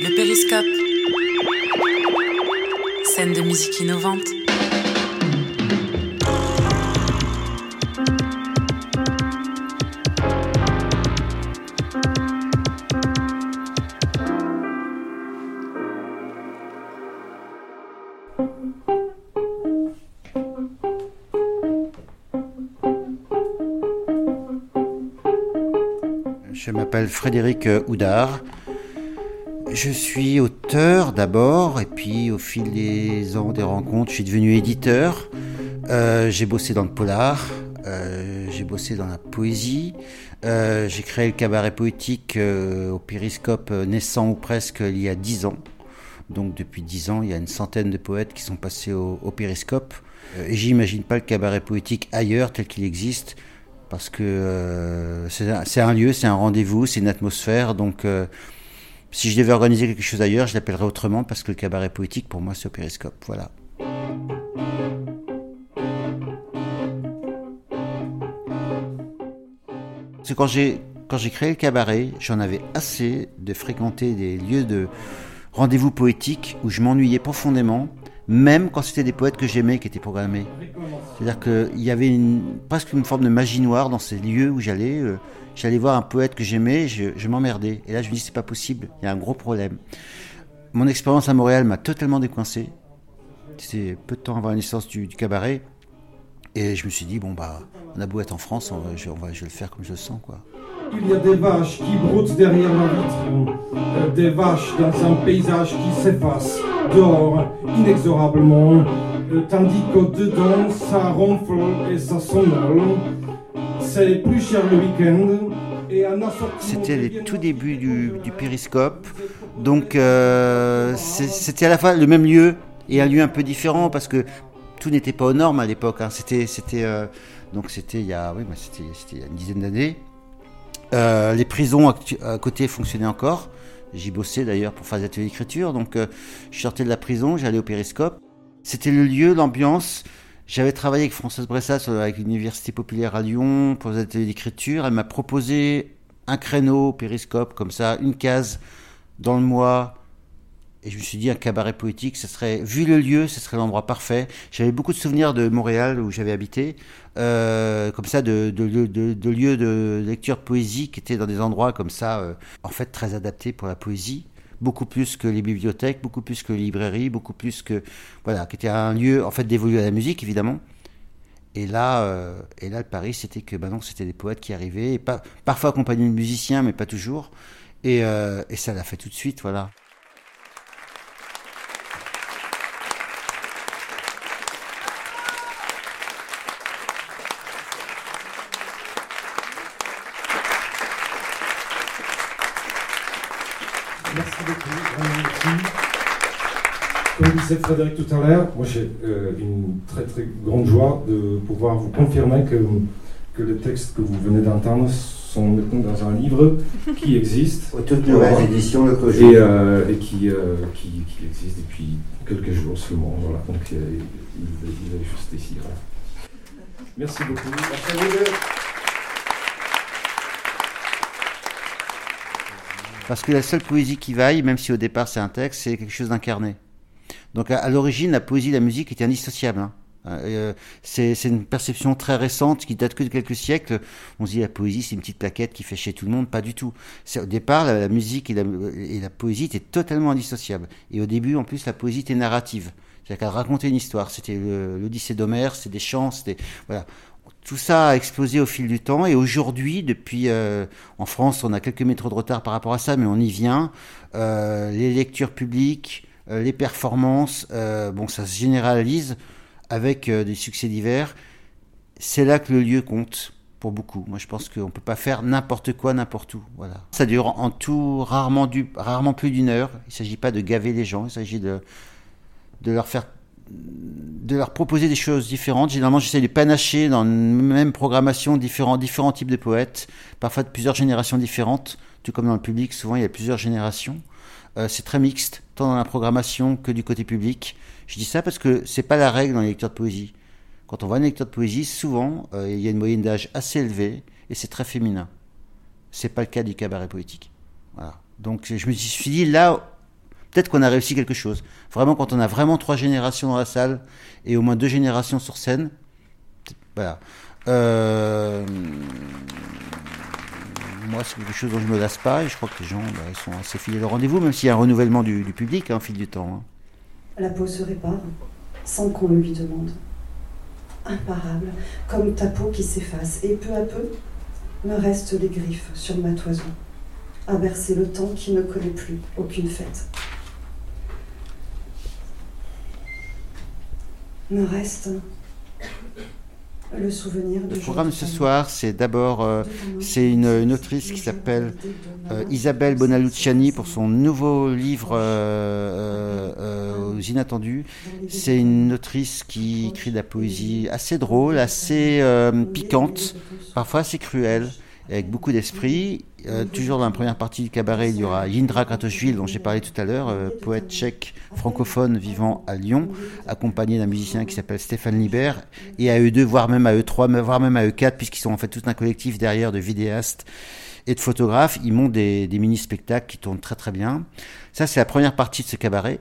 Le périscope. Scène de musique innovante. Je m'appelle Frédéric Houdard. Je suis auteur d'abord, et puis au fil des ans, des rencontres, je suis devenu éditeur. Euh, j'ai bossé dans le polar, euh, j'ai bossé dans la poésie. Euh, j'ai créé le cabaret poétique au Périscope naissant ou presque il y a dix ans. Donc depuis dix ans, il y a une centaine de poètes qui sont passés au, au Périscope. Et j'imagine pas le cabaret poétique ailleurs tel qu'il existe parce que c'est un- un lieu, c'est un rendez-vous, c'est une atmosphère. Donc, si je devais organiser quelque chose ailleurs, je l'appellerais autrement parce que le cabaret poétique, pour moi, c'est au périscope. Voilà. C'est quand j'ai quand j'ai créé le cabaret, j'en avais assez de fréquenter des lieux de rendez-vous poétiques où je m'ennuyais profondément, même quand c'était des poètes que j'aimais qui étaient programmés. C'est-à-dire qu'il y avait presque une forme de magie noire dans ces lieux où j'allais. euh, j'allais voir un poète que j'aimais, je, m'emmerdais. Et là, je me dis, c'est pas possible, il y a un gros problème. Mon expérience à Montréal m'a totalement décoincé. C'était peu de temps avant la naissance du, cabaret. Et je me suis dit, bon, bah, on a beau être en France, on va- je, vais le faire comme je le sens, quoi. Il y a des vaches qui broutent derrière la vitre, euh, des vaches dans un paysage qui s'efface, dehors, inexorablement, tandis qu'au-dedans, ça ronfle et ça sonne. C'est plus cher le week-end. C'était les tout débuts du, périscope. Donc euh, c'était à la fois le même lieu et un lieu un peu différent parce que tout n'était pas aux normes à l'époque. hein. C'était c'était euh, donc c'était il y a oui bah, c'était c'était il y a une dizaine d'années. Euh, les prisons à côté fonctionnaient encore. J'y bossais d'ailleurs pour faire des ateliers d'écriture. Donc euh, je sortais de la prison, j'allais au périscope. C'était le lieu, l'ambiance. J'avais travaillé avec Françoise Bressas euh, avec l'Université populaire à Lyon pour des ateliers d'écriture. Elle m'a proposé un créneau périscope comme ça, une case dans le mois. Et je me suis dit, un cabaret poétique, ce serait, vu le lieu, ce serait l'endroit parfait. J'avais beaucoup de souvenirs de Montréal où j'avais habité, euh, comme ça, de, de, de, de- lieux de lecture poésie qui étaient dans des endroits comme ça, euh, en fait, très adaptés pour la poésie. Beaucoup plus que les bibliothèques, beaucoup plus que les librairies, beaucoup plus que. Voilà, qui était un lieu, en fait, dévolu à la musique, évidemment. Et là, euh, et là, le pari, c'était que bah non, c'était des poètes qui arrivaient, parfois accompagnés de musiciens, mais pas toujours. Et ça l'a fait tout de suite, voilà. Merci beaucoup. Comme disait Frédéric tout à l'heure, moi j'ai euh, une très très grande joie de pouvoir vous confirmer que, que les textes que vous venez d'entendre sont maintenant dans un livre qui existe Toute nouvelle édition, le et, euh, et qui, euh, qui, qui existe depuis quelques jours seulement. Voilà. Donc il, est- il est juste ici. voilà. Merci beaucoup. Merci à vous deux. Parce que la seule poésie qui vaille, même si au départ c'est un texte, c'est quelque chose d'incarné. Donc à, l'origine, la poésie et la musique étaient indissociables. hein. Euh, c'est c'est une perception très récente qui date que de quelques siècles. On se dit la poésie c'est une petite plaquette qui fait chez tout le monde, pas du tout. C'est- Au départ, la, musique et la, et la poésie étaient totalement indissociables. Et au début, en plus, la poésie était narrative. C'est-à-dire qu'elle racontait une histoire. C'était l'Odyssée d'Homère, c'était des chants, c'était voilà. Tout ça a explosé au fil du temps et aujourd'hui, depuis euh, en France, on a quelques métros de retard par rapport à ça, mais on y vient. Euh, les lectures publiques, euh, les performances, bon, ça se généralise avec des succès divers. C'est là que le lieu compte pour beaucoup. Moi, je pense qu'on peut pas faire n'importe quoi, n'importe où. Voilà. Ça dure en tout rarement, du, rarement plus d'une heure. Il s'agit pas de gaver les gens, il s'agit de, de leur faire de leur proposer des choses différentes. Généralement, j'essaie de panacher dans une même programmation différents, différents types de poètes, parfois de plusieurs générations différentes. Tout comme dans le public, souvent il y a plusieurs générations. Euh, c'est très mixte, tant dans la programmation que du côté public. Je dis ça parce que c'est pas la règle dans les lecteurs de poésie. Quand on voit une lecture de poésie, souvent euh, il y a une moyenne d'âge assez élevée et c'est très féminin. C'est pas le cas du cabaret poétique. Voilà. Donc je me suis dit là, peut-être qu'on a réussi quelque chose. Vraiment, quand on a vraiment trois générations dans la salle et au moins deux générations sur scène, voilà. Euh, moi, c'est quelque chose dont je ne me lasse pas et je crois que les gens bah, sont assez fidèles au rendez-vous, même s'il y a un renouvellement du, public hein, au fil du temps. Hein. La peau se répare sans qu'on le lui demande. Imparable, comme ta peau qui s'efface, et peu à peu, me restent des griffes sur ma toison, à bercer le temps qui ne connaît plus aucune fête. Me reste le souvenir Le programme de ce soir, c'est d'abord euh, c'est une, autrice qui s'appelle euh, Isabelle Bonaluciani pour son nouveau livre euh, aux inattendus. C'est une autrice qui écrit de la poésie assez drôle, assez piquante, parfois assez cruelle avec beaucoup d'esprit. Euh, toujours dans la première partie du cabaret, il y aura Yindra Kratochvil, dont j'ai parlé tout à l'heure, euh, poète tchèque francophone vivant à Lyon, accompagné d'un musicien qui s'appelle Stéphane Libert, et à eux deux, voire même à eux trois, voire même à eux quatre, puisqu'ils sont en fait tout un collectif derrière de vidéastes et de photographes. Ils montent des, des mini-spectacles qui tournent très très bien. Ça, c'est la première partie de ce cabaret.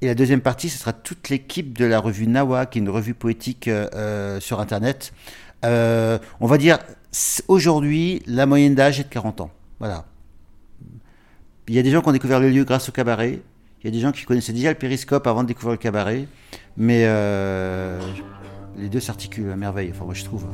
Et la deuxième partie, ce sera toute l'équipe de la revue Nawa, qui est une revue poétique euh, sur Internet. on va dire Aujourd'hui, la moyenne d'âge est de 40 ans. Voilà. Il y a des gens qui ont découvert le lieu grâce au cabaret. Il y a des gens qui connaissaient déjà le périscope avant de découvrir le cabaret. Mais euh, les deux s'articulent à merveille, enfin moi je trouve.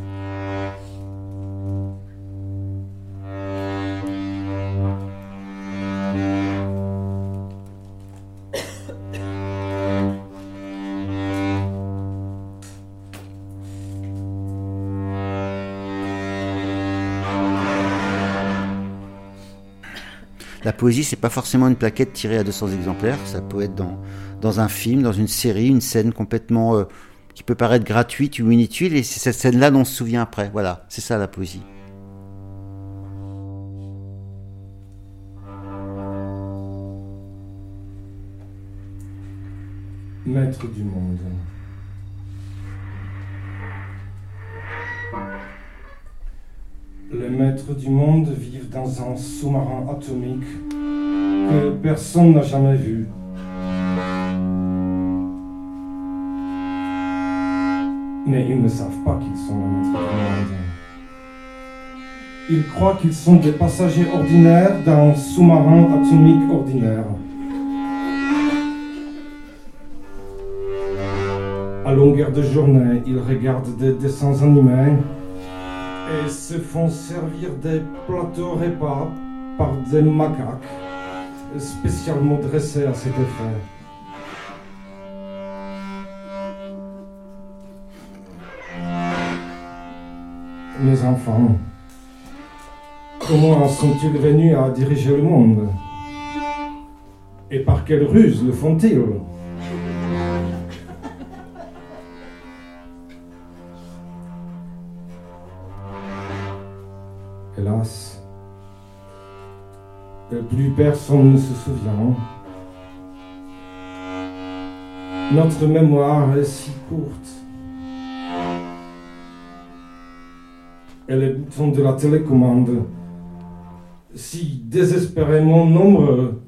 La poésie, c'est pas forcément une plaquette tirée à 200 exemplaires. Ça peut être dans, un film, dans une série, une scène complètement euh, qui peut paraître gratuite ou inutile, et c'est cette scène-là dont on se souvient après. Voilà, c'est ça la poésie. Maître du monde. Les maîtres du monde vivent dans un sous-marin atomique que personne n'a jamais vu. Mais ils ne savent pas qu'ils sont les maîtres du monde. Ils croient qu'ils sont des passagers ordinaires d'un sous-marin atomique ordinaire. À longueur de journée, ils regardent des dessins animés et se font servir des plateaux repas par des macaques spécialement dressés à cet effet. Mes enfants, comment sont-ils venus à diriger le monde? Et par quelle ruse le font-ils? Hélas, plus personne ne se souvient. Notre mémoire est si courte. Et les boutons de la télécommande, si désespérément nombreux,